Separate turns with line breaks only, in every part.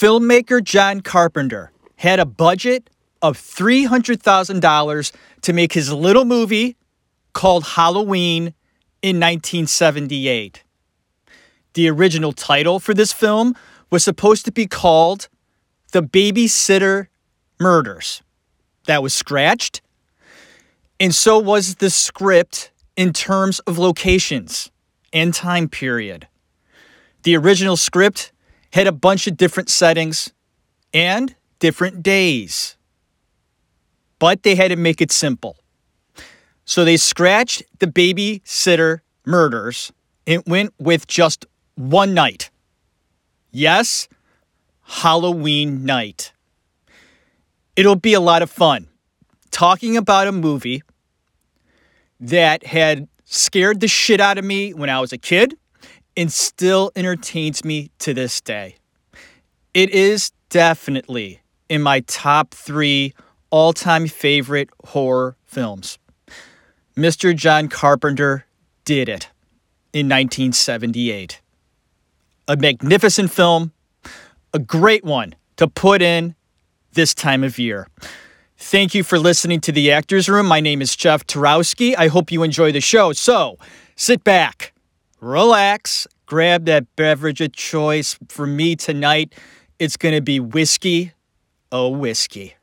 Filmmaker John Carpenter had a budget of $300,000 to make his little movie called Halloween in 1978. The original title for this film was supposed to be called The Babysitter Murders. That was scratched. And so was the script in terms of locations and time period. The original script had a bunch of different settings and different days. But they had to make it simple. So they scratched the babysitter murders and went with just one night. Yes, Halloween night. It'll be a lot of fun talking about a movie that had scared the shit out of me when I was a kid and still entertains me to this day. It is definitely in my top three all time favorite horror films. Mr. John Carpenter did it in 1978. A magnificent film, a great one to put in this time of year. Thank you for listening to The Actors Room. My name is Jeff Tarowski. I hope you enjoy the show. So sit back, relax, grab that beverage of choice. For me tonight, it's going to be whiskey. Oh, whiskey.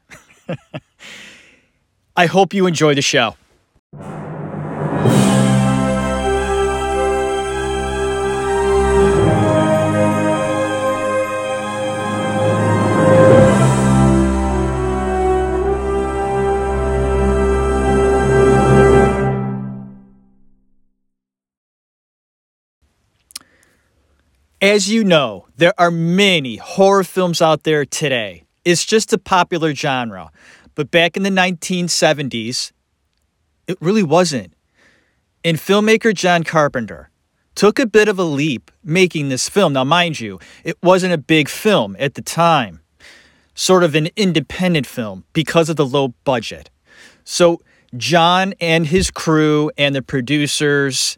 I hope you enjoy the show. As you know, there are many horror films out there today. It's just a popular genre. But back in the 1970s, it really wasn't. And filmmaker John Carpenter took a bit of a leap making this film. Now, mind you, it wasn't a big film at the time, sort of an independent film because of the low budget. So, John and his crew and the producers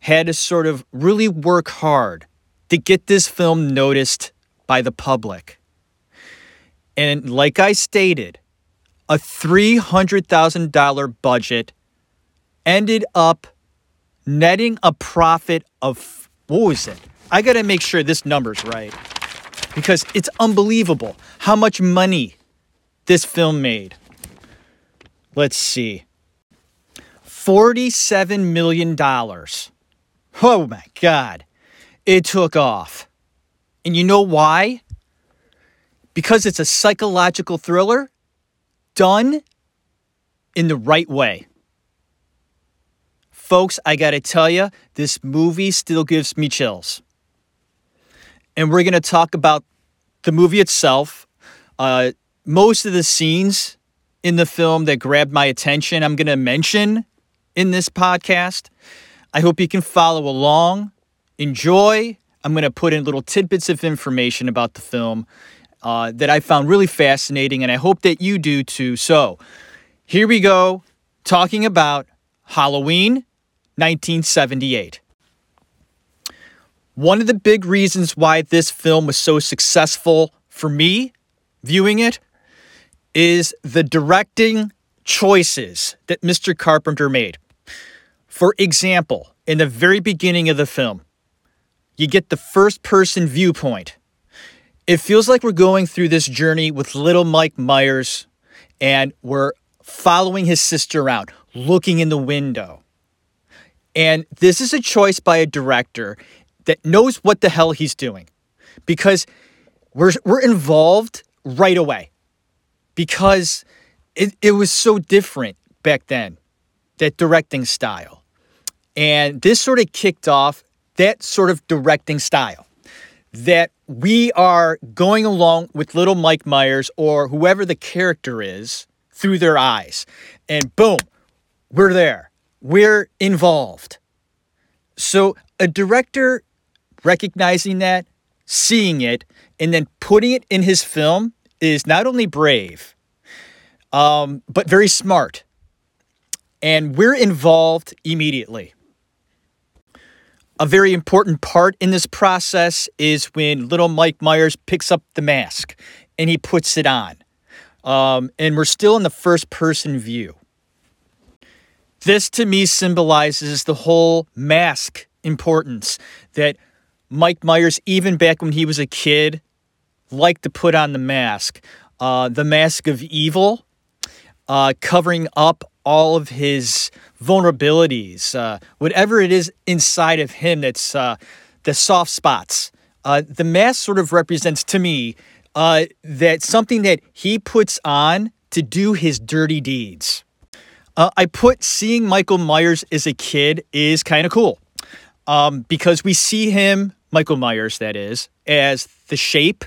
had to sort of really work hard to get this film noticed by the public. And like I stated, a $300,000 budget ended up netting a profit of, what was it? I got to make sure this number's right because it's unbelievable how much money this film made. Let's see. $47 million. Oh my God it took off. And you know why? Because it's a psychological thriller done in the right way. Folks, I gotta tell you, this movie still gives me chills. And we're gonna talk about the movie itself. Uh, most of the scenes in the film that grabbed my attention, I'm gonna mention in this podcast. I hope you can follow along enjoy. I'm going to put in little tidbits of information about the film uh, that I found really fascinating, and I hope that you do too. So, here we go, talking about Halloween 1978. One of the big reasons why this film was so successful for me viewing it is the directing choices that Mr. Carpenter made. For example, in the very beginning of the film, you get the first person viewpoint. It feels like we're going through this journey with little Mike Myers and we're following his sister around, looking in the window. And this is a choice by a director that knows what the hell he's doing because we're, we're involved right away because it, it was so different back then, that directing style. And this sort of kicked off that sort of directing style that we are going along with little Mike Myers or whoever the character is through their eyes. And boom, we're there. We're involved. So a director recognizing that, seeing it, and then putting it in his film is not only brave, um, but very smart. And we're involved immediately. A very important part in this process is when little Mike Myers picks up the mask and he puts it on. Um, and we're still in the first person view. This to me symbolizes the whole mask importance that Mike Myers, even back when he was a kid, liked to put on the mask. Uh, the mask of evil, uh, covering up all of his vulnerabilities, uh, whatever it is inside of him that's uh, the soft spots. Uh, the mask sort of represents to me uh, that something that he puts on to do his dirty deeds. Uh, I put seeing Michael Myers as a kid is kind of cool um, because we see him, Michael Myers, that is, as the shape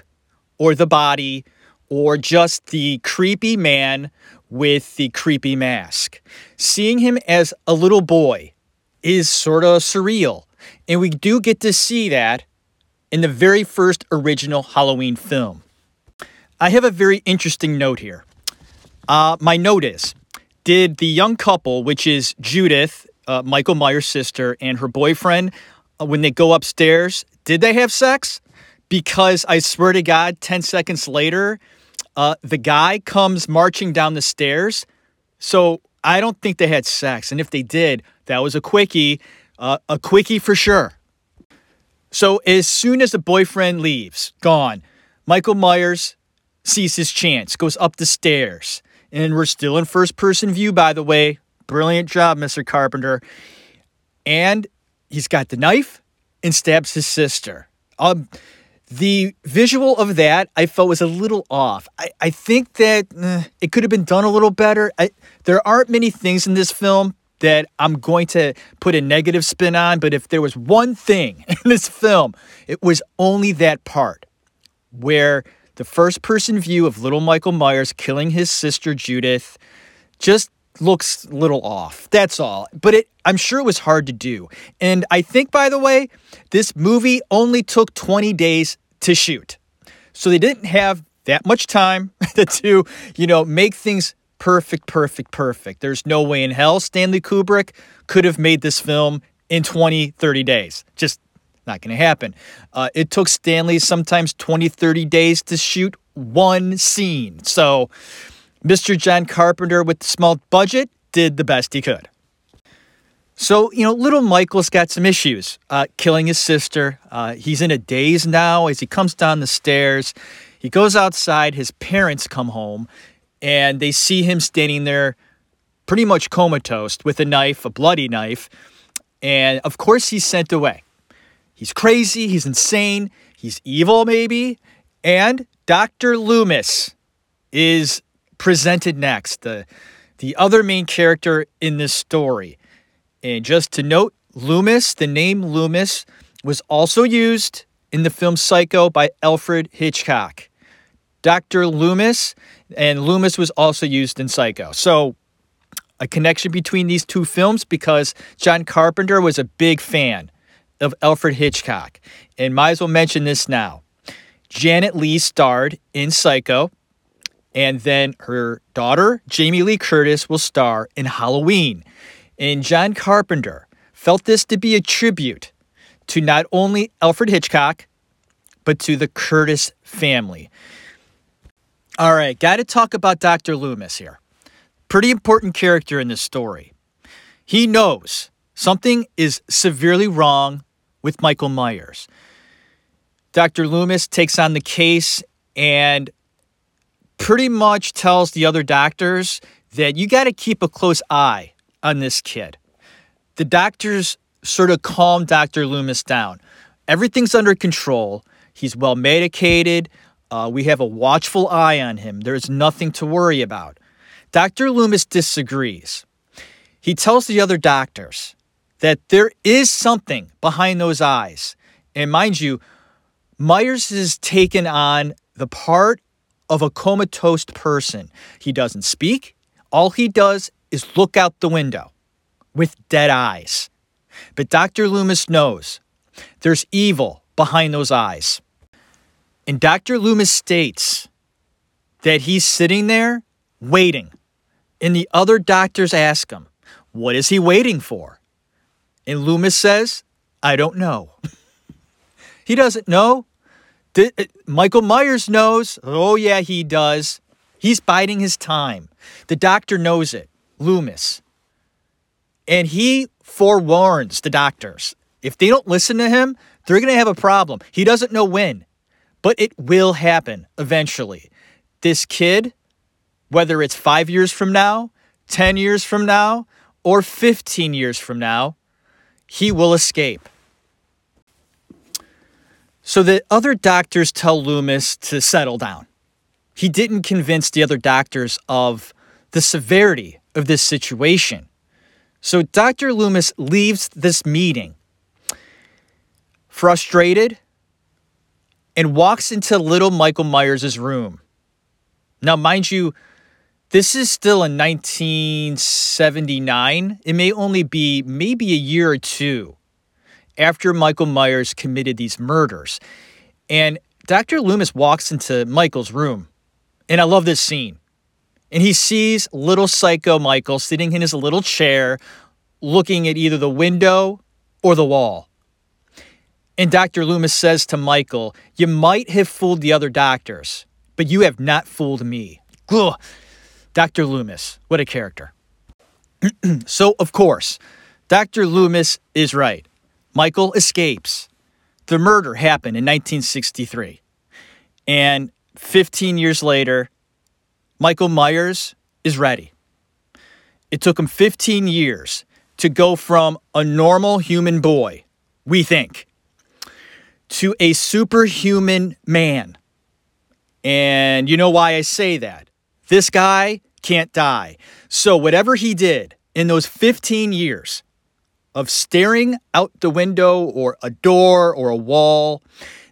or the body or just the creepy man with the creepy mask. Seeing him as a little boy is sort of surreal. And we do get to see that in the very first original Halloween film. I have a very interesting note here. Uh, my note is did the young couple, which is Judith, uh, Michael Myers' sister, and her boyfriend, uh, when they go upstairs, did they have sex? Because I swear to God, 10 seconds later, uh, the guy comes marching down the stairs. So I don't think they had sex. And if they did, that was a quickie, uh, a quickie for sure. So as soon as the boyfriend leaves, gone, Michael Myers sees his chance, goes up the stairs. And we're still in first person view, by the way. Brilliant job, Mr. Carpenter. And he's got the knife and stabs his sister. Um, the visual of that I felt was a little off. I, I think that eh, it could have been done a little better. I, there aren't many things in this film that I'm going to put a negative spin on, but if there was one thing in this film, it was only that part where the first person view of little Michael Myers killing his sister Judith just looks a little off. That's all. But it I'm sure it was hard to do. And I think by the way, this movie only took 20 days to shoot. So they didn't have that much time to, you know, make things perfect, perfect, perfect. There's no way in hell Stanley Kubrick could have made this film in 20, 30 days. Just not going to happen. Uh, it took Stanley sometimes 20, 30 days to shoot one scene. So Mr. John Carpenter, with the small budget, did the best he could. So, you know, little Michael's got some issues uh, killing his sister. Uh, he's in a daze now as he comes down the stairs. He goes outside. His parents come home and they see him standing there pretty much comatose with a knife, a bloody knife. And of course, he's sent away. He's crazy, he's insane, he's evil, maybe. And Dr. Loomis is presented next, the, the other main character in this story. And just to note, Loomis, the name Loomis, was also used in the film Psycho by Alfred Hitchcock. Dr. Loomis and Loomis was also used in Psycho. So, a connection between these two films because John Carpenter was a big fan of Alfred Hitchcock. And might as well mention this now. Janet Leigh starred in Psycho, and then her daughter, Jamie Lee Curtis, will star in Halloween. And John Carpenter felt this to be a tribute to not only Alfred Hitchcock, but to the Curtis family. All right, got to talk about Dr. Loomis here. Pretty important character in this story. He knows something is severely wrong with Michael Myers. Dr. Loomis takes on the case and pretty much tells the other doctors that you got to keep a close eye on this kid. The doctors sort of calm Dr. Loomis down. Everything's under control. He's well medicated. Uh, we have a watchful eye on him. There's nothing to worry about. Dr. Loomis disagrees. He tells the other doctors that there is something behind those eyes. And mind you, Myers has taken on the part of a comatose person. He doesn't speak. All he does is look out the window with dead eyes. But Dr. Loomis knows there's evil behind those eyes. And Dr. Loomis states that he's sitting there waiting. And the other doctors ask him, What is he waiting for? And Loomis says, I don't know. he doesn't know. Uh, Michael Myers knows. Oh, yeah, he does. He's biding his time. The doctor knows it, Loomis. And he forewarns the doctors if they don't listen to him, they're going to have a problem. He doesn't know when, but it will happen eventually. This kid, whether it's five years from now, 10 years from now, or 15 years from now, he will escape. So the other doctors tell Loomis to settle down. He didn't convince the other doctors of the severity of this situation. So Dr. Loomis leaves this meeting frustrated and walks into little Michael Myers' room. Now, mind you, this is still in 1979. It may only be maybe a year or two after Michael Myers committed these murders. And Dr. Loomis walks into Michael's room. And I love this scene. And he sees little psycho Michael sitting in his little chair, looking at either the window or the wall. And Dr. Loomis says to Michael, You might have fooled the other doctors, but you have not fooled me. Ugh. Dr. Loomis, what a character. so, of course, Dr. Loomis is right. Michael escapes. The murder happened in 1963. And 15 years later, Michael Myers is ready. It took him 15 years to go from a normal human boy, we think, to a superhuman man. And you know why I say that? This guy can't die. So, whatever he did in those 15 years of staring out the window or a door or a wall,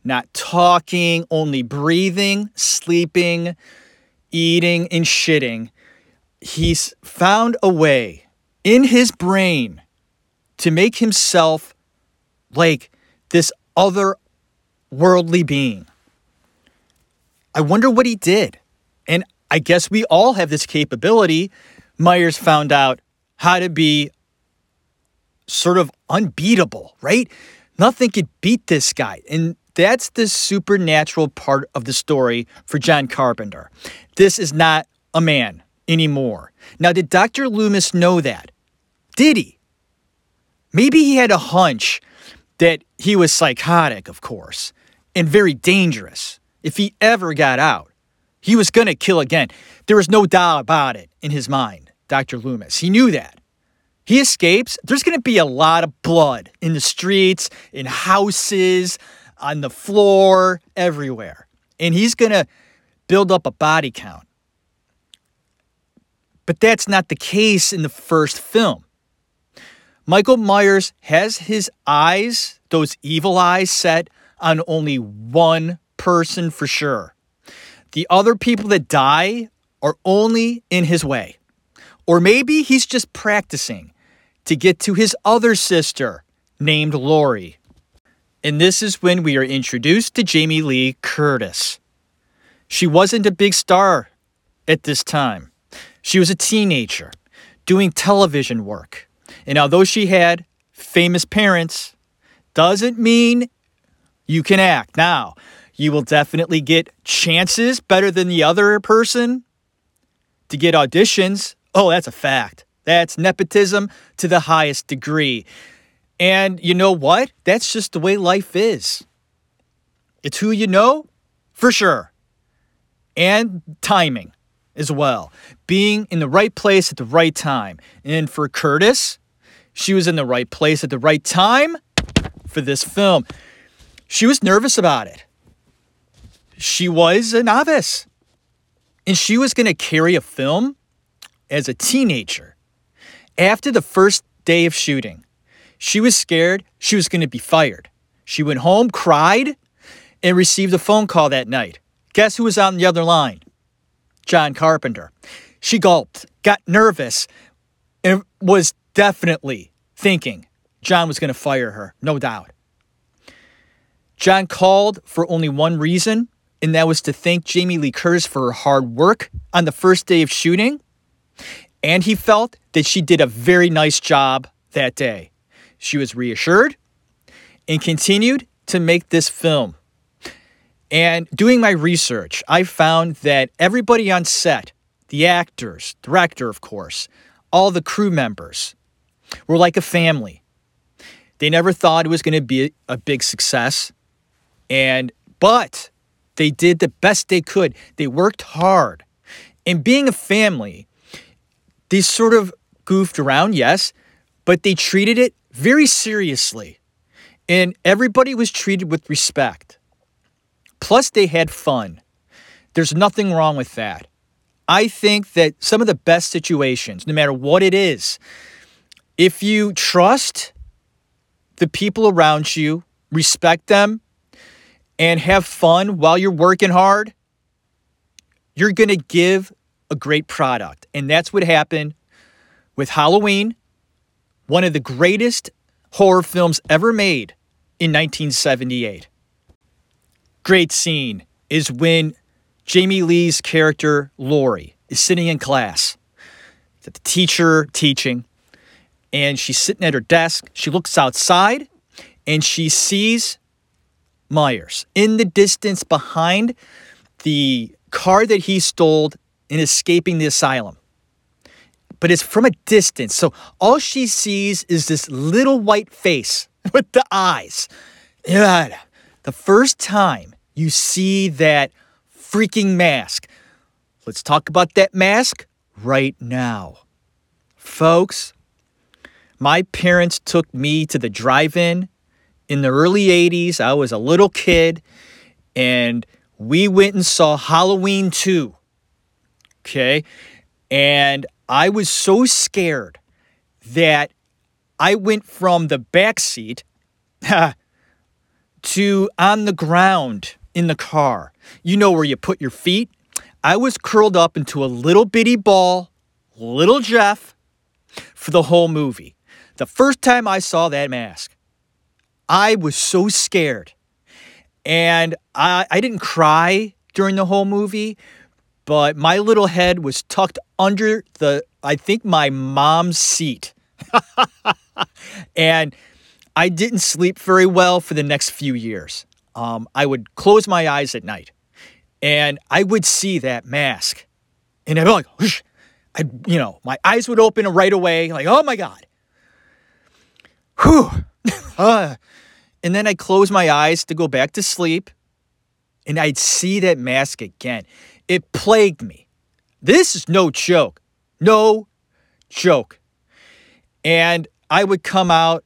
not talking, only breathing, sleeping, eating, and shitting, he's found a way in his brain to make himself like this other worldly being. I wonder what he did. And I guess we all have this capability. Myers found out how to be sort of unbeatable, right? Nothing could beat this guy. And that's the supernatural part of the story for John Carpenter. This is not a man anymore. Now, did Dr. Loomis know that? Did he? Maybe he had a hunch that he was psychotic, of course and very dangerous. If he ever got out, he was going to kill again. There was no doubt about it in his mind, Dr. Loomis. He knew that. He escapes. There's going to be a lot of blood in the streets, in houses, on the floor, everywhere. And he's going to build up a body count. But that's not the case in the first film. Michael Myers has his eyes, those evil eyes, set on only one person for sure. The other people that die are only in his way. Or maybe he's just practicing to get to his other sister named Laurie. And this is when we are introduced to Jamie Lee Curtis. She wasn't a big star at this time. She was a teenager doing television work. And although she had famous parents, doesn't mean you can act. Now, you will definitely get chances better than the other person to get auditions. Oh, that's a fact. That's nepotism to the highest degree. And you know what? That's just the way life is. It's who you know, for sure. And timing as well. Being in the right place at the right time. And for Curtis, she was in the right place at the right time for this film. She was nervous about it. She was a novice. And she was going to carry a film as a teenager. After the first day of shooting, she was scared she was going to be fired. She went home, cried, and received a phone call that night. Guess who was on the other line? John Carpenter. She gulped, got nervous, and was definitely thinking John was going to fire her, no doubt. John called for only one reason, and that was to thank Jamie Lee Curtis for her hard work on the first day of shooting. And he felt that she did a very nice job that day. She was reassured. and continued to make this film. And doing my research, I found that everybody on set, the actors, director, of course, all the crew members, were like a family. They never thought it was going to be a big success. And, but they did the best they could. They worked hard. And being a family, they sort of goofed around, yes, but they treated it very seriously. And everybody was treated with respect. Plus, they had fun. There's nothing wrong with that. I think that some of the best situations, no matter what it is, if you trust the people around you, respect them, and have fun while you're working hard, you're going to give a great product. And that's what happened with Halloween, one of the greatest horror films ever made in 1978. Great scene is when Jamie Lee's character, Laurie, is sitting in class. The teacher teaching, and she's sitting at her desk. She looks outside and she sees Myers in the distance behind the car that he stole in escaping the asylum. But it's from a distance. So all she sees is this little white face with the eyes. God, the first time you see that freaking mask. Let's talk about that mask right now. Folks, my parents took me to the drive in in the early 80s. I was a little kid and we went and saw Halloween 2. Okay. And I was so scared that I went from the back seat to on the ground in the car. You know where you put your feet? I was curled up into a little bitty ball, little Jeff, for the whole movie. The first time I saw that mask, I was so scared. And I, I didn't cry during the whole movie, but my little head was tucked under the, I think, my mom's seat. and I didn't sleep very well for the next few years. Um, I would close my eyes at night and I would see that mask and I'd be like, Whoosh! I'd, you know, my eyes would open right away, like, oh my God. Whew. uh, and then I'd close my eyes to go back to sleep, and I'd see that mask again. It plagued me. This is no joke. No joke. And I would come out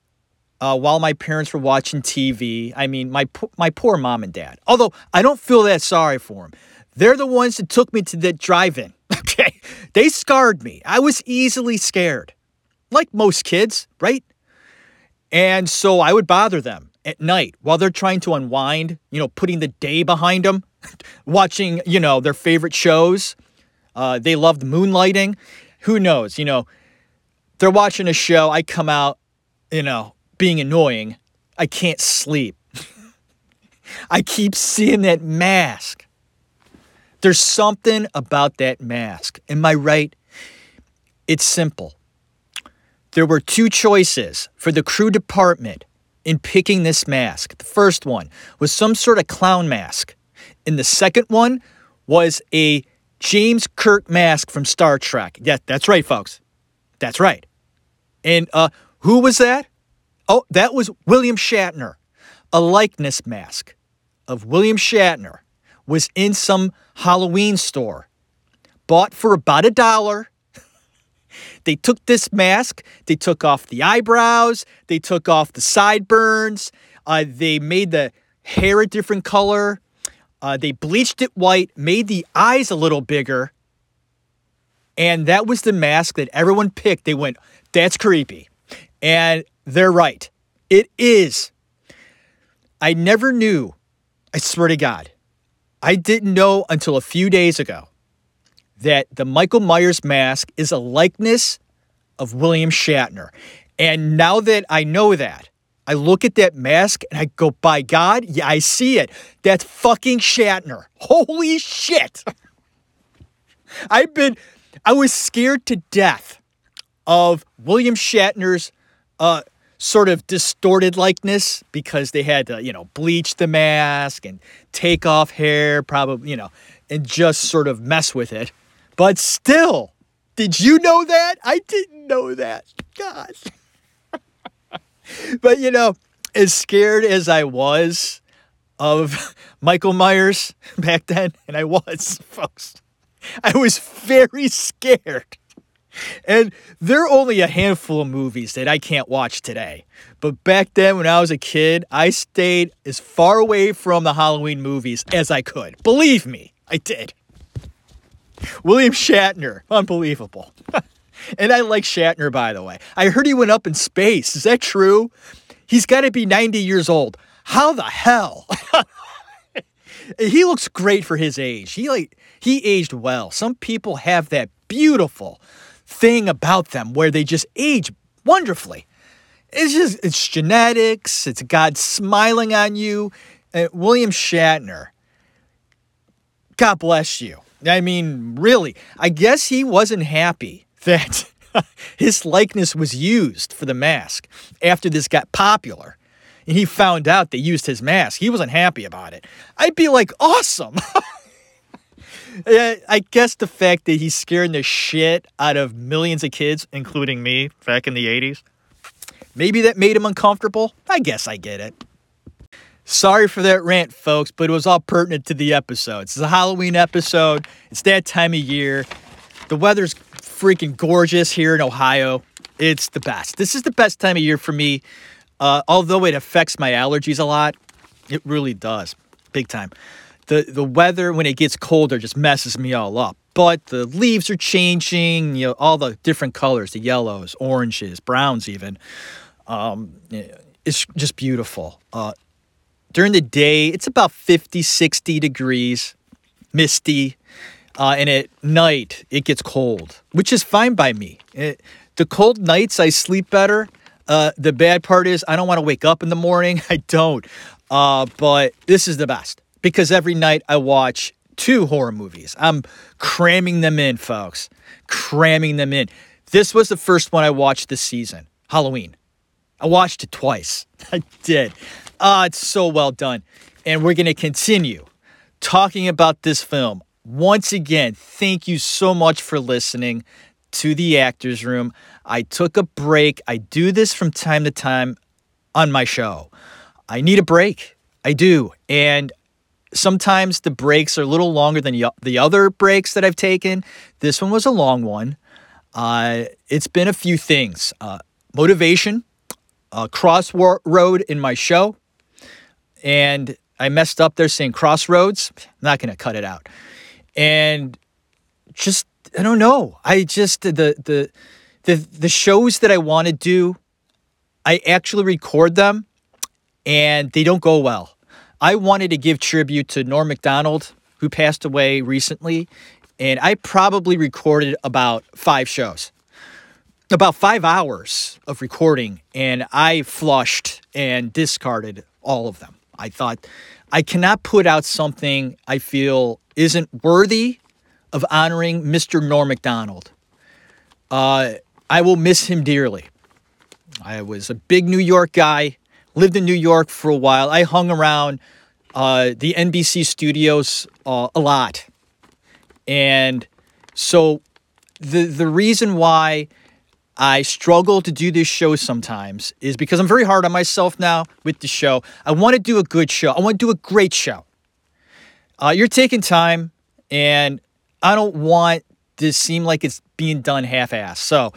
uh, while my parents were watching TV. I mean, my my poor mom and dad. Although I don't feel that sorry for them. They're the ones that took me to the drive-in. Okay, they scarred me. I was easily scared, like most kids, right? And so I would bother them at night while they're trying to unwind, you know, putting the day behind them, watching, you know, their favorite shows. Uh, they loved moonlighting. Who knows? You know, they're watching a show. I come out, you know, being annoying. I can't sleep. I keep seeing that mask. There's something about that mask. Am I right? It's simple. There were two choices for the crew department in picking this mask. The first one was some sort of clown mask, and the second one was a James Kirk mask from Star Trek. Yeah, that's right, folks. That's right. And uh, who was that? Oh, that was William Shatner. A likeness mask of William Shatner was in some Halloween store, bought for about a dollar they took this mask, they took off the eyebrows, they took off the sideburns, uh, they made the hair a different color, uh, they bleached it white, made the eyes a little bigger, and that was the mask that everyone picked. They went, that's creepy. And they're right. It is. I never knew, I swear to God, I didn't know until a few days ago that the Michael Myers mask is a likeness of William Shatner. And now that I know that, I look at that mask and I go, by God, yeah, I see it. That's fucking Shatner. Holy shit. I've been, I was scared to death of William Shatner's uh, sort of distorted likeness because they had to, you know, bleach the mask and take off hair, probably, you know, and just sort of mess with it. But still, did you know that? I didn't know that. God. But, you know, as scared as I was of Michael Myers back then, and I was, folks, I was very scared. And there are only a handful of movies that I can't watch today. But back then, when I was a kid, I stayed as far away from the Halloween movies as I could. Believe me, I did. William Shatner, unbelievable. and I like Shatner, by the way. I heard he went up in space. Is that true? He's got to be 90 years old. How the hell? he looks great for his age. He like he aged well. Some people have that beautiful thing about them where they just age wonderfully. It's just it's genetics. It's God smiling on you. Uh, William Shatner. God bless you. I mean, really, I guess he wasn't happy that his likeness was used for the mask after this got popular. And he found out they used his mask. He wasn't happy about it. I'd be like, awesome. I guess the fact that he's scaring the shit out of millions of kids, including me back in the 80s, maybe that made him uncomfortable. I guess I get it. Sorry for that rant, folks, but it was all pertinent to the episode. It's a Halloween episode. It's that time of year. The weather's freaking gorgeous here in Ohio. It's the best. This is the best time of year for me. Uh, although it affects my allergies a lot, it really does. Big time. The, the weather, when it gets colder, just messes me all up. But the leaves are changing, you know, all the different colors the yellows, oranges, browns, even. Um, it's just beautiful. Uh, during the day, it's about 50, 60 degrees, misty. Uh, and at night, it gets cold, which is fine by me. It, the cold nights, I sleep better. Uh, the bad part is, I don't want to wake up in the morning. I don't. Uh, but this is the best because every night I watch two horror movies. I'm cramming them in, folks. Cramming them in. This was the first one I watched this season Halloween. I watched it twice. I did. Ah, it's so well done. And we're going to continue talking about this film. Once again, thank you so much for listening to the Actors Room. I took a break. I do this from time to time on my show. I need a break. I do. And sometimes the breaks are a little longer than the other breaks that I've taken. This one was a long one. Uh, it's been a few things uh, motivation, crossroad in my show, and I messed up there saying crossroads. I'm not going to cut it out. And just I don't know. I just the the the the shows that I want to do, I actually record them and they don't go well. I wanted to give tribute to Norm Macdonald who passed away recently and I probably recorded about 5 shows. About 5 hours of recording and I flushed and discarded all of them. I thought I cannot put out something I feel isn't worthy of honoring Mr. Norm Macdonald. Uh, I will miss him dearly. I was a big New York guy, lived in New York for a while. I hung around uh, the NBC studios uh, a lot. And so the the reason why I struggle to do this show sometimes is because I'm very hard on myself now with the show. I want to do a good show. I want to do a great show. Uh, you're taking time, and I don't want this seem like it's being done half-assed. So,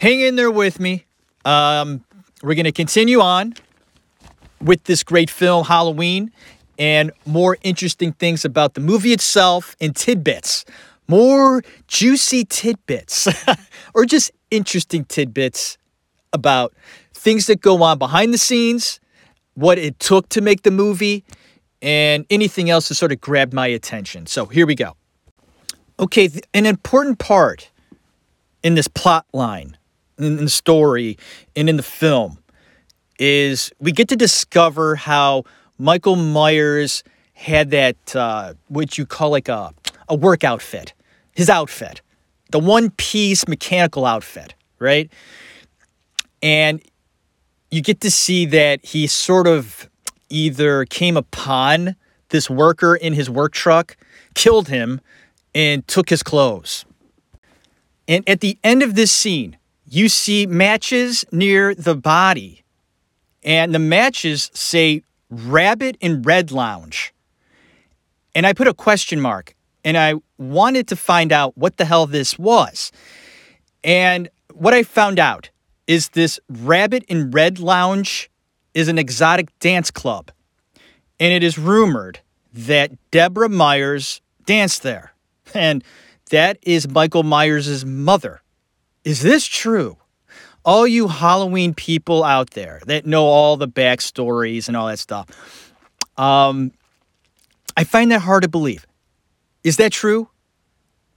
hang in there with me. Um, we're going to continue on with this great film, Halloween, and more interesting things about the movie itself and tidbits more juicy tidbits or just interesting tidbits about things that go on behind the scenes, what it took to make the movie, and anything else that sort of grabbed my attention. So here we go. Okay, an important part in this plot line, in the story, and in the film is we get to discover how Michael Myers had that, uh, what you call like a, a work outfit his outfit, the one piece mechanical outfit, right? And you get to see that he sort of either came upon this worker in his work truck, killed him, and took his clothes. And at the end of this scene, you see matches near the body, and the matches say Rabbit in Red Lounge. And I put a question mark, and I wanted to find out what the hell this was. And what I found out is this Rabbit in Red Lounge is an exotic dance club. And it is rumored that Deborah Myers danced there. And that is Michael Myers' mother. Is this true? All you Halloween people out there that know all the backstories and all that stuff, um, I find that hard to believe. Is that true?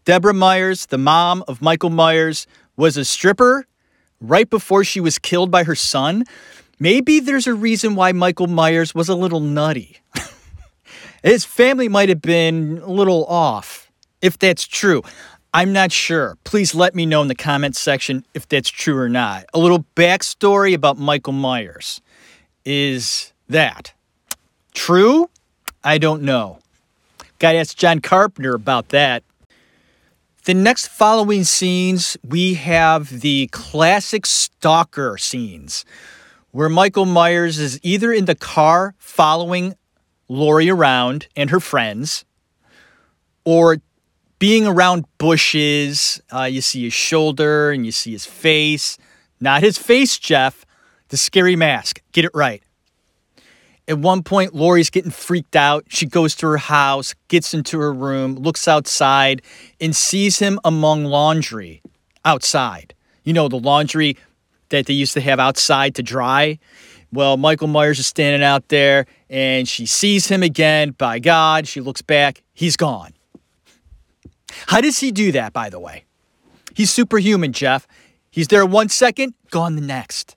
Deborah Myers, the mom of Michael Myers, was a stripper right before she was killed by her son. Maybe there's a reason why Michael Myers was a little nutty. His family might have been a little off, if that's true. I'm not sure. Please let me know in the comments section if that's true or not. A little backstory about Michael Myers. Is that true? I don't know. Gotta ask John Carpenter about that. The next following scenes, we have the classic stalker scenes where Michael Myers is either in the car following Laurie around and her friends, or being around bushes. Uh, you see his shoulder and you see his face. Not his face, Jeff. The scary mask. Get it right. At one point, Laurie's getting freaked out. She goes to her house, gets into her room, looks outside, and sees him among laundry outside. You know, the laundry that they used to have outside to dry. Well, Michael Myers is standing out there and she sees him again. By God, she looks back. He's gone. How does he do that, by the way? He's superhuman, Jeff. He's there one second, gone the next.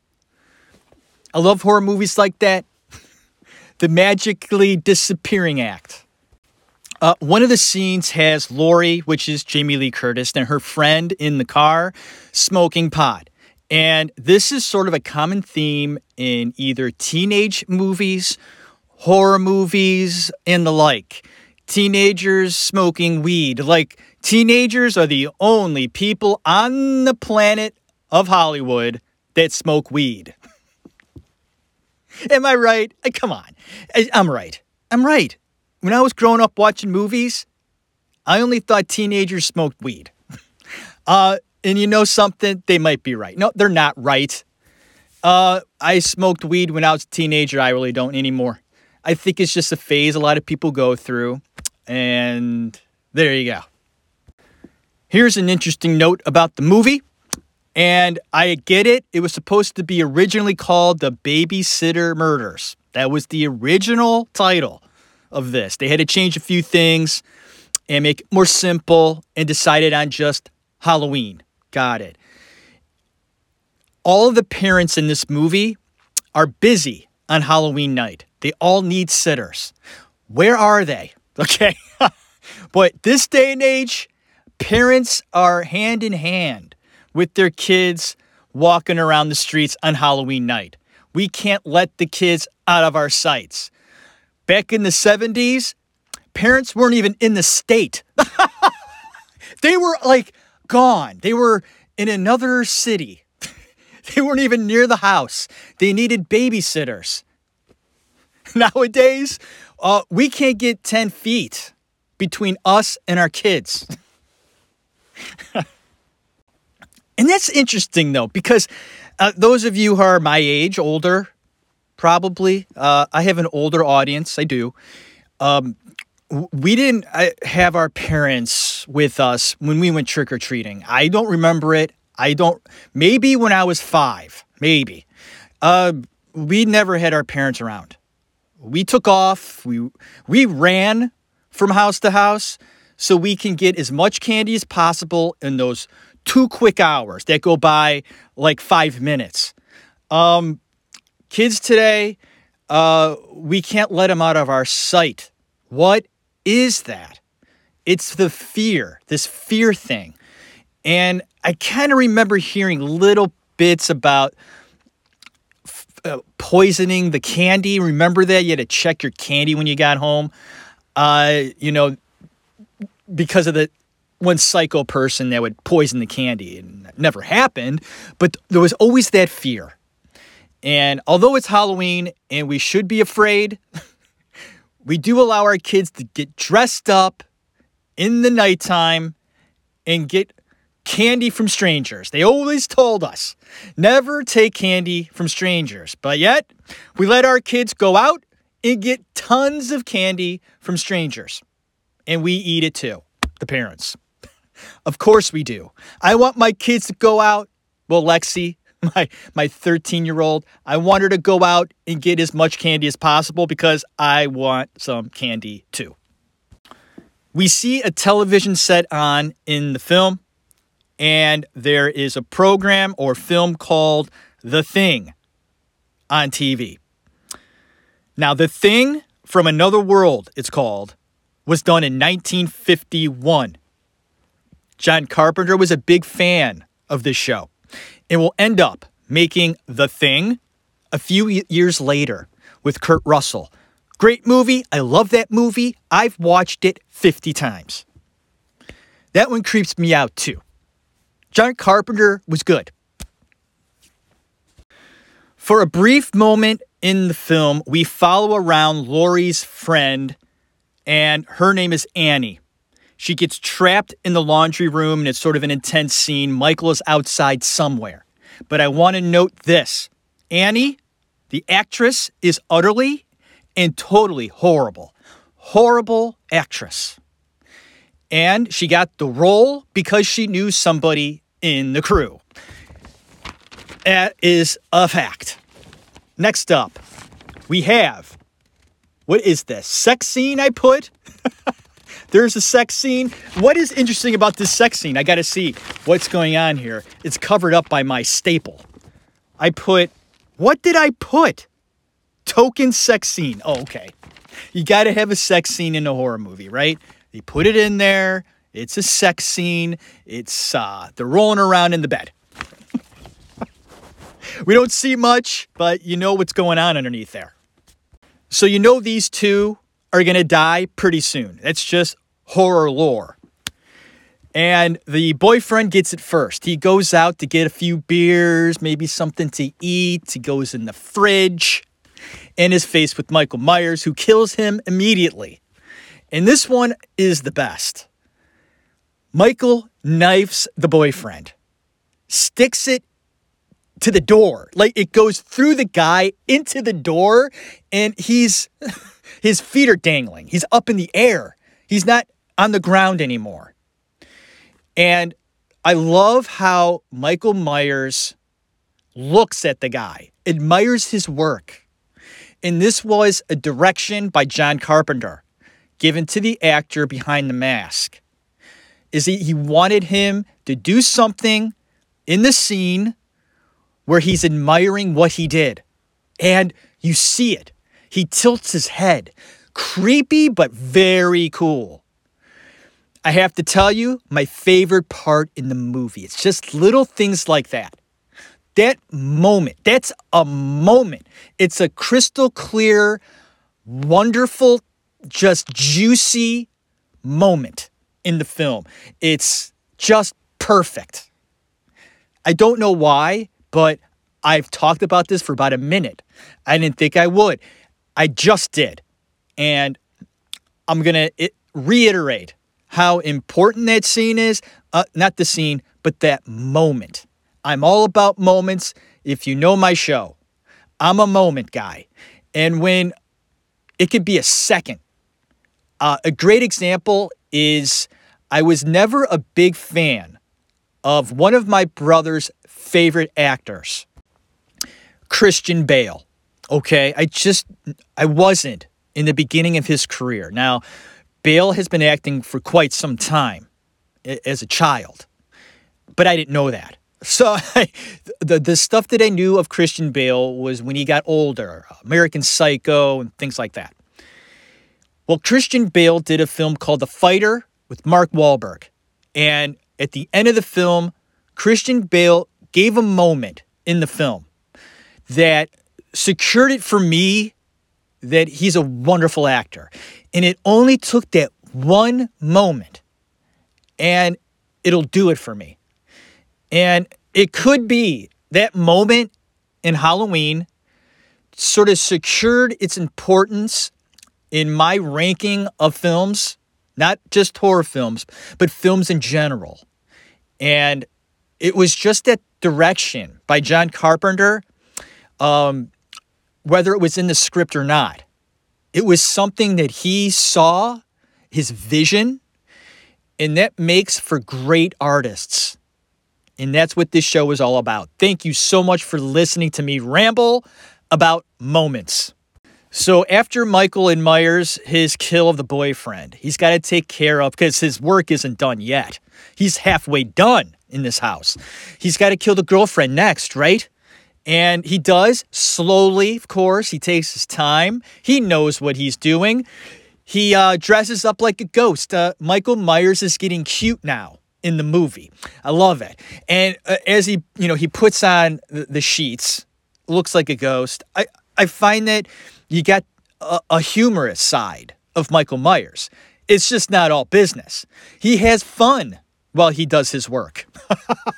I love horror movies like that. the magically disappearing act. Uh, one of the scenes has Laurie, which is Jamie Lee Curtis, and her friend in the car smoking pot. And this is sort of a common theme in either teenage movies, horror movies, and the like. Teenagers smoking weed. Like, teenagers are the only people on the planet of Hollywood that smoke weed. Am I right? Come on. I'm right. I'm right. When I was growing up watching movies, I only thought teenagers smoked weed. Uh, and you know something? They might be right. No, they're not right. Uh, I smoked weed when I was a teenager. I really don't anymore. I think it's just a phase a lot of people go through. And there you go. Here's an interesting note about the movie. And I get it. It was supposed to be originally called The Babysitter Murders. That was the original title of this. They had to change a few things and make it more simple and decided on just Halloween. Got it. All of the parents in this movie are busy on Halloween night. They all need sitters. Where are they? Okay. but this day and age, parents are hand in hand with their kids walking around the streets on Halloween night. We can't let the kids out of our sights. Back in the 70s, parents weren't even in the state. they were like gone. They were in another city. they weren't even near the house. They needed babysitters. Nowadays, uh, we can't get 10 feet between us and our kids. and that's interesting, though, because uh, those of you who are my age, older, probably, uh, I have an older audience, I do. Um, we didn't uh, have our parents with us when we went trick or treating. I don't remember it. I don't. Maybe when I was five, maybe. Uh, we never had our parents around. We took off. We we ran from house to house so we can get as much candy as possible in those two quick hours that go by like five minutes. Um, kids today, uh, we can't let them out of our sight. What is that? It's the fear, this fear thing. And I kind of remember hearing little bits about uh, poisoning the candy. Remember that? You had to check your candy when you got home. Uh, you know, because of the one psycho person that would poison the candy. And that never happened, but there was always that fear. And although it's Halloween and we should be afraid, we do allow our kids to get dressed up in the nighttime and get candy from strangers. They always told us never take candy from strangers. But yet, we let our kids go out and get tons of candy from strangers. And we eat it too, the parents. Of course we do. I want my kids to go out. Well, Lexi, my my 13 year old, I want her to go out and get as much candy as possible because I want some candy too. We see a television set on in the film, and there is a program or film called The Thing on TV. Now, The Thing from Another World, it's called, was done in 1951. John Carpenter was a big fan of this show and will end up making The Thing a few years later with Kurt Russell. Great movie. I love that movie. I've watched it 50 times. That one creeps me out too. John Carpenter was good. For a brief moment in the film, we follow around Laurie's friend, and her name is Annie. She gets trapped in the laundry room, and it's sort of an intense scene. Michael is outside somewhere. But I want to note this Annie, the actress, is utterly and totally horrible. Horrible actress. And she got the role because she knew somebody in the crew. That is a fact. Next up, we have what is this? Sex scene I put? There's a sex scene. What is interesting about this sex scene? I got to see what's going on here. It's covered up by my staple. I put, what did I put? Token sex scene. Oh, okay. You got to have a sex scene in a horror movie, right? You put it in there. It's a sex scene. It's, uh, they're rolling around in the bed. we don't see much, but you know what's going on underneath there. So you know these two are going to die pretty soon. That's just horror lore. And the boyfriend gets it first. He goes out to get a few beers, maybe something to eat. He goes in the fridge and is faced with Michael Myers, who kills him immediately. And this one is the best. Michael knifes the boyfriend, sticks it to the door. Like it goes through the guy into the door, and he's his feet are dangling. He's up in the air. He's not on the ground anymore. And I love how Michael Myers looks at the guy, admires his work. And this was a direction by John Carpenter given to the actor behind the mask. Is he, he wanted him to do something in the scene where he's admiring what he did. And you see it. He tilts his head. Creepy, but very cool. I have to tell you, my favorite part in the movie. It's just little things like that. That moment, that's a moment. It's a crystal clear, wonderful, just juicy moment in the film. It's just perfect. I don't know why, but I've talked about this for about a minute. I didn't think I would. I just did. And I'm going to reiterate how important that scene is. Uh, not the scene, but that moment. I'm all about moments. If you know my show, I'm a moment guy. And when it could be a second, uh, a great example is I was never a big fan of one of my brother's favorite actors, Christian Bale. Okay, I just, I wasn't in the beginning of his career. Now, Bale has been acting for quite some time as a child, but I didn't know that. So the the stuff that I knew of Christian Bale was when he got older, American Psycho and things like that. Well, Christian Bale did a film called The Fighter with Mark Wahlberg, and at the end of the film, Christian Bale gave a moment in the film that secured it for me that he's a wonderful actor. And it only took that one moment and it'll do it for me. And it could be that moment in Halloween sort of secured its importance in my ranking of films, not just horror films, but films in general. And it was just that direction by John Carpenter, um, whether it was in the script or not. It was something that he saw, his vision, and that makes for great artists. And that's what this show is all about. Thank you so much for listening to me ramble about moments. So after Michael admires his kill of the boyfriend, he's got to take care of because his work isn't done yet. He's halfway done in this house. He's got to kill the girlfriend next, right? And he does slowly, of course. He takes his time. He knows what he's doing. He uh, dresses up like a ghost. Uh, Michael Myers is getting cute now in the movie. I love it. And uh, as he, you know, he puts on the, the sheets, looks like a ghost. I, I find that you got a, a humorous side of Michael Myers. It's just not all business. He has fun while he does his work.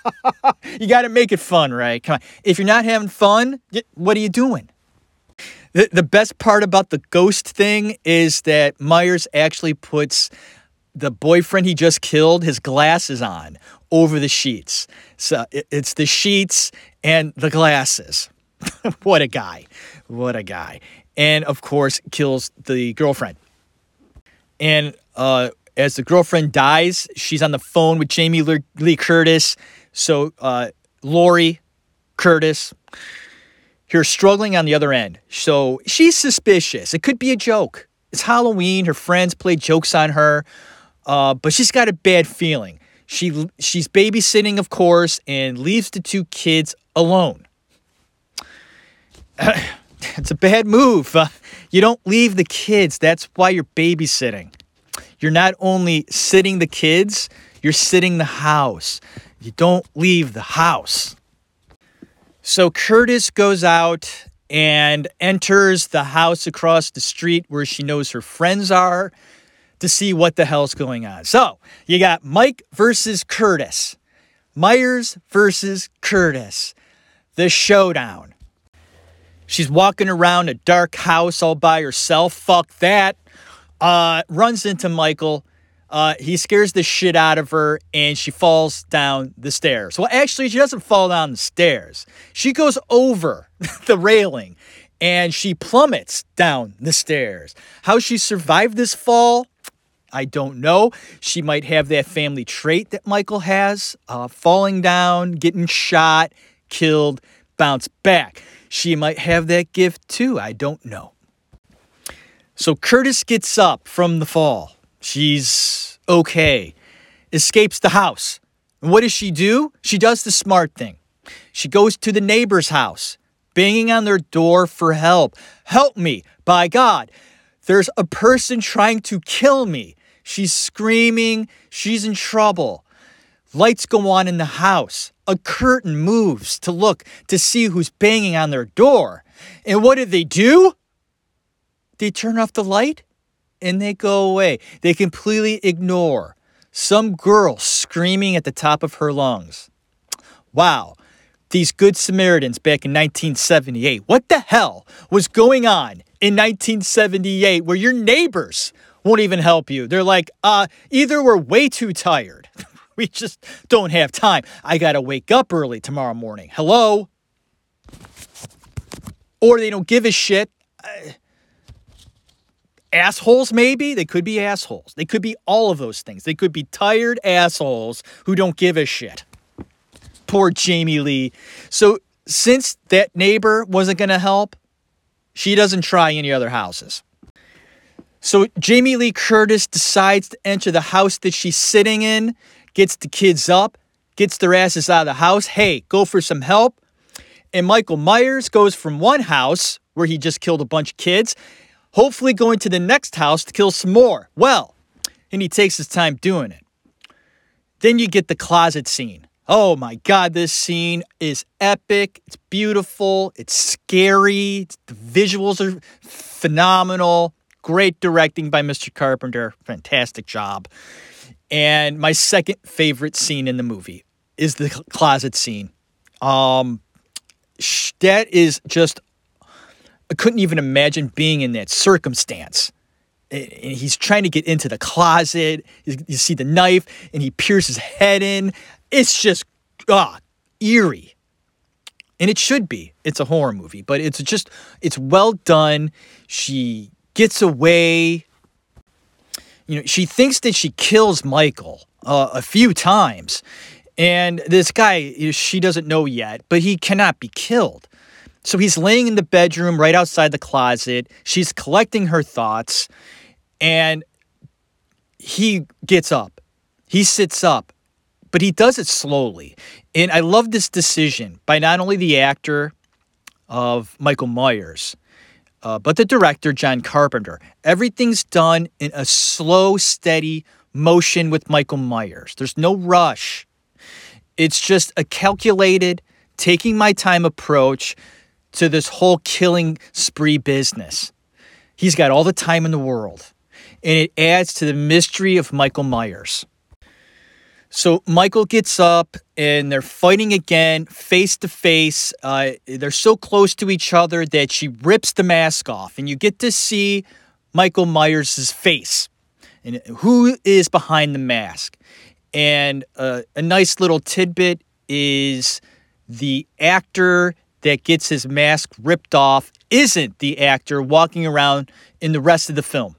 you got to make it fun, right? Come on. If you're not having fun, what are you doing? The, the best part about the ghost thing is that Myers actually puts the boyfriend he just killed his glasses on over the sheets. So it's the sheets and the glasses. what a guy. What a guy and of course kills the girlfriend. And uh, as the girlfriend dies, she's on the phone with Jamie Lee Curtis. So uh, Laurie Curtis, here struggling on the other end. So she's suspicious. It could be a joke. It's Halloween. Her friends play jokes on her, uh, but she's got a bad feeling. She she's babysitting, of course, and leaves the two kids alone. It's a bad move. Uh, you don't leave the kids. That's why you're babysitting. You're not only sitting the kids, you're sitting the house. You don't leave the house. So Curtis goes out and enters the house across the street where she knows her friends are to see what the hell's going on. So you got Mike versus Curtis, Myers versus Curtis, the showdown. She's walking around a dark house all by herself. Fuck that. Uh, runs into Michael. Uh, he scares the shit out of her and she falls down the stairs. Well, actually, she doesn't fall down the stairs. She goes over the railing and she plummets down the stairs. How she survived this fall, I don't know. She might have that family trait that Michael has uh, falling down, getting shot, killed, bounce back. She might have that gift too. I don't know. So Curtis gets up from the fall. She's okay, escapes the house. And what does she do? She does the smart thing. She goes to the neighbor's house, banging on their door for help. Help me, by God. There's a person trying to kill me. She's screaming. She's in trouble. Lights go on in the house. A curtain moves to look to see who's banging on their door. And what did they do? They turn off the light and they go away. They completely ignore some girl screaming at the top of her lungs. Wow, these good Samaritans back in 1978. What the hell was going on in 1978 where your neighbors won't even help you? They're like, uh, either we're way too tired we just don't have time. I got to wake up early tomorrow morning. Hello? Or they don't give a shit. Uh, assholes, maybe? They could be assholes. They could be all of those things. They could be tired assholes who don't give a shit. Poor Jamie Lee. So, since that neighbor wasn't going to help, she doesn't try any other houses. So Jamie Lee Curtis decides to enter the house that she's sitting in gets the kids up, gets their asses out of the house. Hey, go for some help. And Michael Myers goes from one house where he just killed a bunch of kids, hopefully going to the next house to kill some more. Well, and he takes his time doing it. Then you get the closet scene Oh my God, this scene is epic. It's beautiful. It's scary. It's, the visuals are phenomenal. Great directing by Mr. Carpenter. Fantastic job. And my second favorite scene in the movie is the closet scene. Um, that is just, I couldn't even imagine being in that circumstance. And he's trying to get into the closet. You see the knife, and he pierces his head in. It's just ah eerie. And it should be. It's a horror movie, but it's just it's well done. She gets away. You know, she thinks that she kills Michael uh, a few times. And this guy, she doesn't know yet, but he cannot be killed. So he's laying in the bedroom right outside the closet. She's collecting her thoughts, and he gets up. He sits up but he does it slowly. And I love this decision by not only the actor of Michael Myers, uh, but the director, John Carpenter. Everything's done in a slow, steady motion with Michael Myers. There's no rush. It's just a calculated, taking my time approach to this whole killing spree business. He's got all the time in the world, and it adds to the mystery of Michael Myers. So Michael gets up and they're fighting again, face to face. Uh, they're so close to each other that she rips the mask off, and you get to see Michael Myers' face and who is behind the mask. And uh, a nice little tidbit is the actor that gets his mask ripped off isn't the actor walking around in the rest of the film.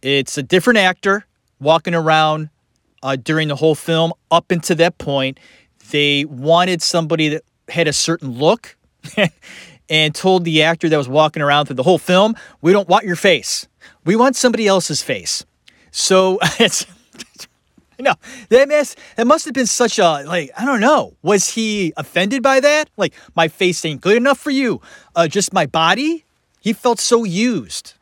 It's a different actor walking around uh, during the whole film. Up until that point, they wanted somebody that had a certain look and told the actor that was walking around through the whole film, We don't want your face. We want somebody else's face. So it's. No, that must that must have been such a like I don't know. Was he offended by that? Like my face ain't good enough for you. Uh, just my body. He felt so used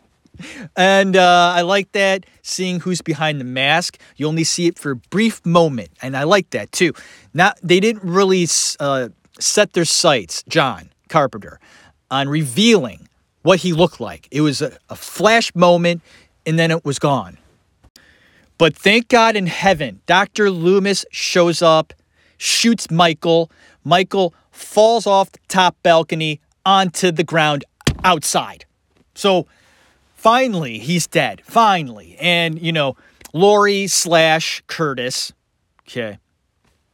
and uh, I like that seeing who's behind the mask. You only see it for a brief moment, and I like that too. Now they didn't really uh, set their sights, John Carpenter, on revealing what he looked like. It was a, a flash moment, and then it was gone. But thank God in heaven, Dr. Loomis shows up, shoots Michael. Michael falls off the top balcony onto the ground outside. So finally, he's dead. Finally. And, you know, Laurie slash Curtis, okay,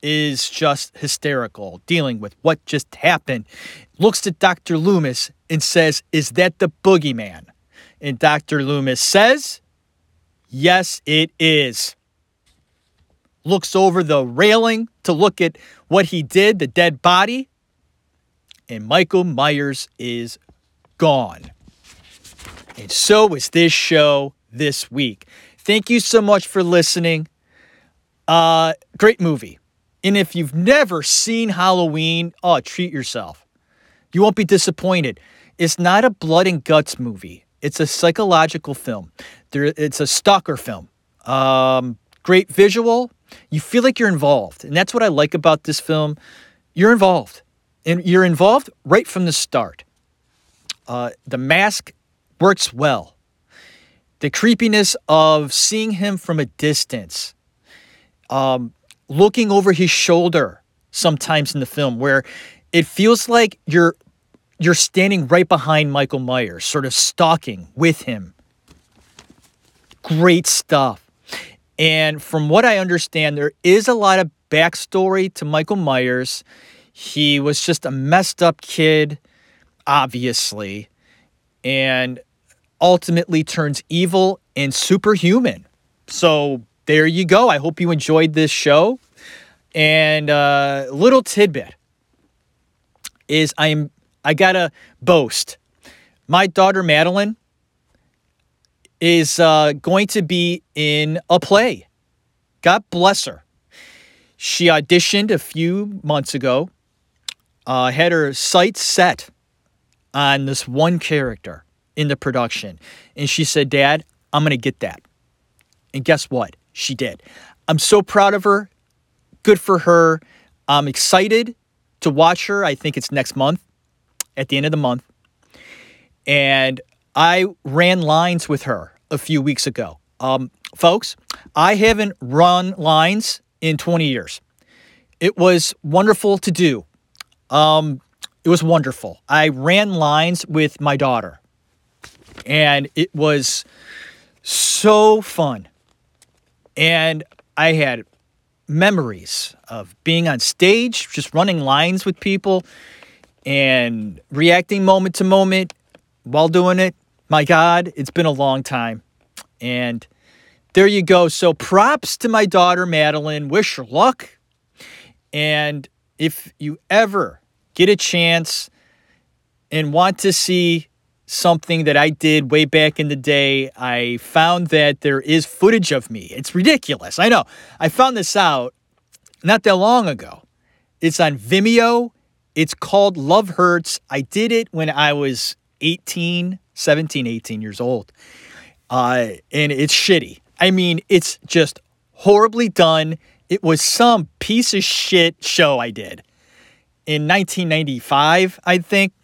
is just hysterical dealing with what just happened. Looks at Dr. Loomis and says, Is that the boogeyman? And Dr. Loomis says, Yes, it is. Looks over the railing to look at what he did, the dead body, and Michael Myers is gone. And so is this show this week. Thank you so much for listening. Uh, great movie. And if you've never seen Halloween, oh, treat yourself. You won't be disappointed. It's not a blood and guts movie. It's a psychological film. There, it's a stalker film. Um, great visual. You feel like you're involved, and that's what I like about this film. You're involved, and you're involved right from the start. Uh, the mask works well. The creepiness of seeing him from a distance, um, looking over his shoulder sometimes in the film, where it feels like you're you're standing right behind Michael Myers, sort of stalking with him. Great stuff. And from what I understand, there is a lot of backstory to Michael Myers. He was just a messed up kid, obviously. And ultimately turns evil and superhuman. So there you go. I hope you enjoyed this show. And uh, little tidbit is I'm I gotta boast. My daughter Madeline is uh, going to be in a play. God bless her. She auditioned a few months ago, uh, had her sights set on this one character in the production. And she said, Dad, I'm going to get that. And guess what? She did. I'm so proud of her. good for her. I'm excited to watch her. I think it's next month, at the end of the month. And I ran lines with her a few weeks ago. Um, folks, I haven't run lines in 20 years. It was wonderful to do. Um, it was wonderful. I ran lines with my daughter, and it was so fun. And I had memories of being on stage, just running lines with people and reacting moment to moment while doing it. My God, it's been a long time. And there you go. So props to my daughter, Madeline. Wish her luck. And if you ever get a chance and want to see something that I did way back in the day, I found that there is footage of me. It's ridiculous. I know. I found this out not that long ago. It's on Vimeo. It's called Love Hurts. I did it when I was 18, 17, 18 years old. Uh, and it's shitty. I mean, it's just horribly done. It was some piece of shit show I did in 1995, I think.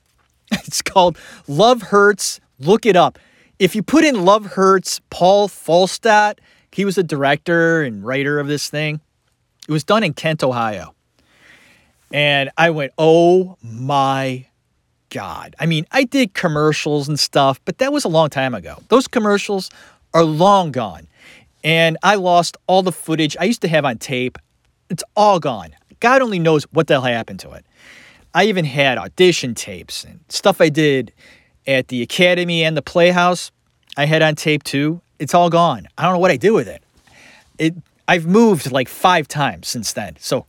It's called Love Hurts. Look it up. If you put in Love Hurts, Paul Falstad, he was the director and writer of this thing. It was done in Kent, Ohio. And I went, oh my God. I mean, I did commercials and stuff, but that was a long time ago. Those commercials are long gone. And I lost all the footage I used to have on tape. It's all gone. God only knows what the hell happened to it. I even had audition tapes and stuff I did at the academy and the playhouse. I had on tape too. It's all gone. I don't know what I did with it. It I've moved like 5 times since then. So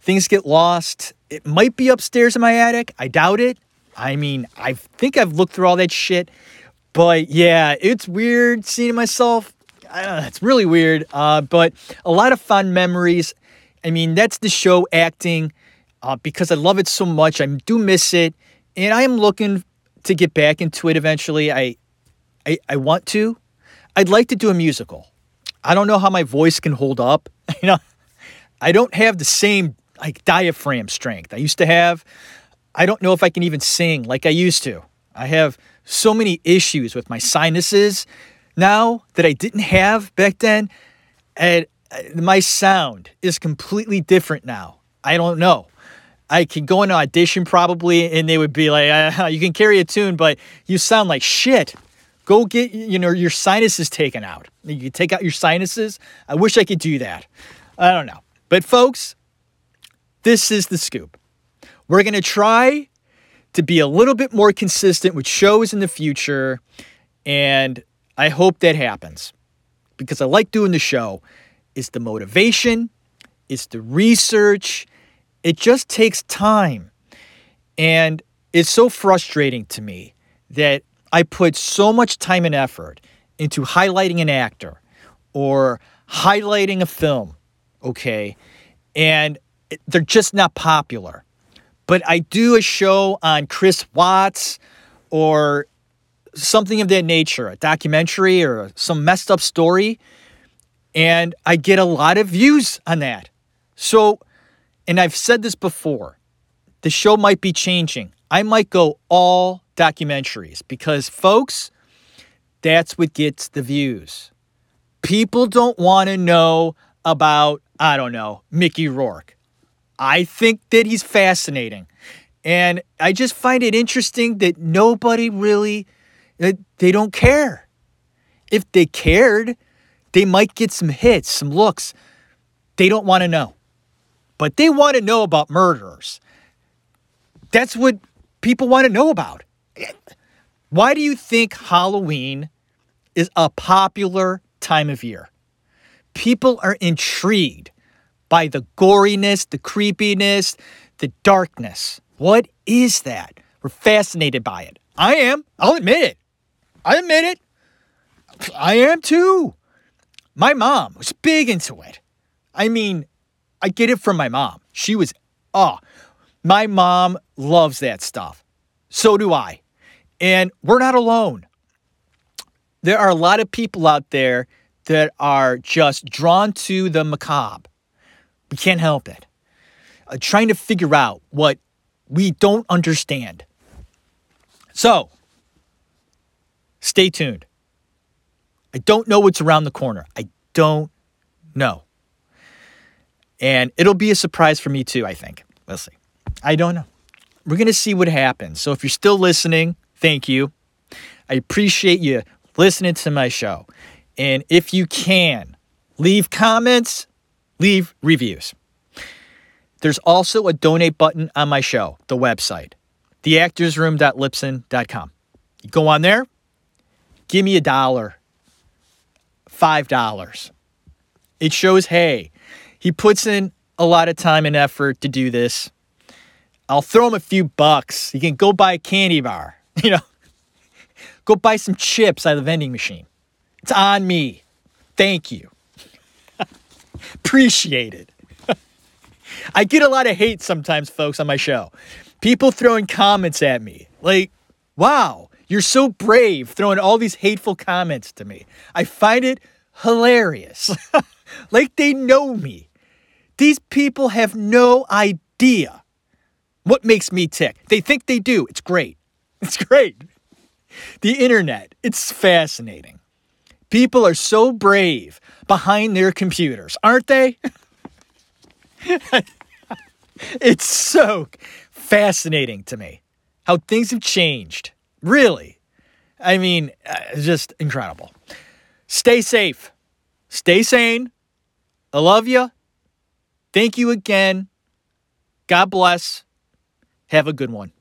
things get lost. It might be upstairs in my attic. I doubt it. I mean, I think I've looked through all that shit. But yeah, it's weird seeing myself. Know, it's really weird. Uh, but a lot of fun memories. I mean, that's the show acting uh, because I love it so much. I do miss it. And I am looking to get back into it eventually. I, I, I want to. I'd like to do a musical. I don't know how my voice can hold up. You know, I don't have the same like diaphragm strength I used to have. I don't know if I can even sing like I used to. I have so many issues with my sinuses now that I didn't have back then. And uh, my sound is completely different now. I don't know. I could go in an audition probably, and they would be like, uh, "You can carry a tune, but you sound like shit. Go get you know your sinuses taken out. You take out your sinuses. I wish I could do that. I don't know, but folks, this is the scoop. We're going to try to be a little bit more consistent with shows in the future. And I hope that happens because I like doing the show. It's the motivation, it's the research. It just takes time. And it's so frustrating to me that I put so much time and effort into highlighting an actor or highlighting a film, okay? And they're just not popular but I do a show on Chris Watts or something of that nature, a documentary or some messed up story, and I get a lot of views on that. So, and I've said this before, the show might be changing. I might go all documentaries because, folks, that's what gets the views. People don't want to know about, I don't know, Mickey Rourke. I think that he's fascinating. And I just find it interesting that nobody really they don't care. If they cared, they might get some hits, some looks. They don't want to know. But they want to know about murderers. That's what people want to know about. Why do you think Halloween is a popular time of year? People are intrigued by the goriness, the creepiness, the darkness. What is that? We're fascinated by it. I am. I'll admit it. I admit it. I am too. My mom was big into it. I mean, I get it from my mom. She was, oh, my mom loves that stuff. So do I. And we're not alone. There are a lot of people out there that are just drawn to the macabre We can't help it. Uh, trying to figure out what we don't understand. So, stay tuned. I don't know what's around the corner. I don't know. And it'll be a surprise for me too, I think. We'll see. I don't know. We're going to see what happens. So if you're still listening, thank you. I appreciate you listening to my show. And if you can, leave comments, leave reviews. There's also a donate button on my show, the website, theactorsroom.libsyn.com. You go on there, give me a dollar, five dollars. It shows, hey, he puts in a lot of time and effort to do this. I'll throw him a few bucks. He can go buy a candy bar, you know, go buy some chips out of the vending machine. It's on me. Thank you. Appreciate it. I get a lot of hate sometimes, folks, on my show. People throwing comments at me. Like, wow, you're so brave throwing all these hateful comments to me. I find it hilarious. like they know me. These people have no idea what makes me tick. They think they do. It's great. It's great. The internet, it's fascinating. People are so brave behind their computers, aren't they? it's so fascinating to me how things have changed. Really. I mean, uh, just incredible. Stay safe. Stay sane. I love you. Thank you again. God bless. Have a good one.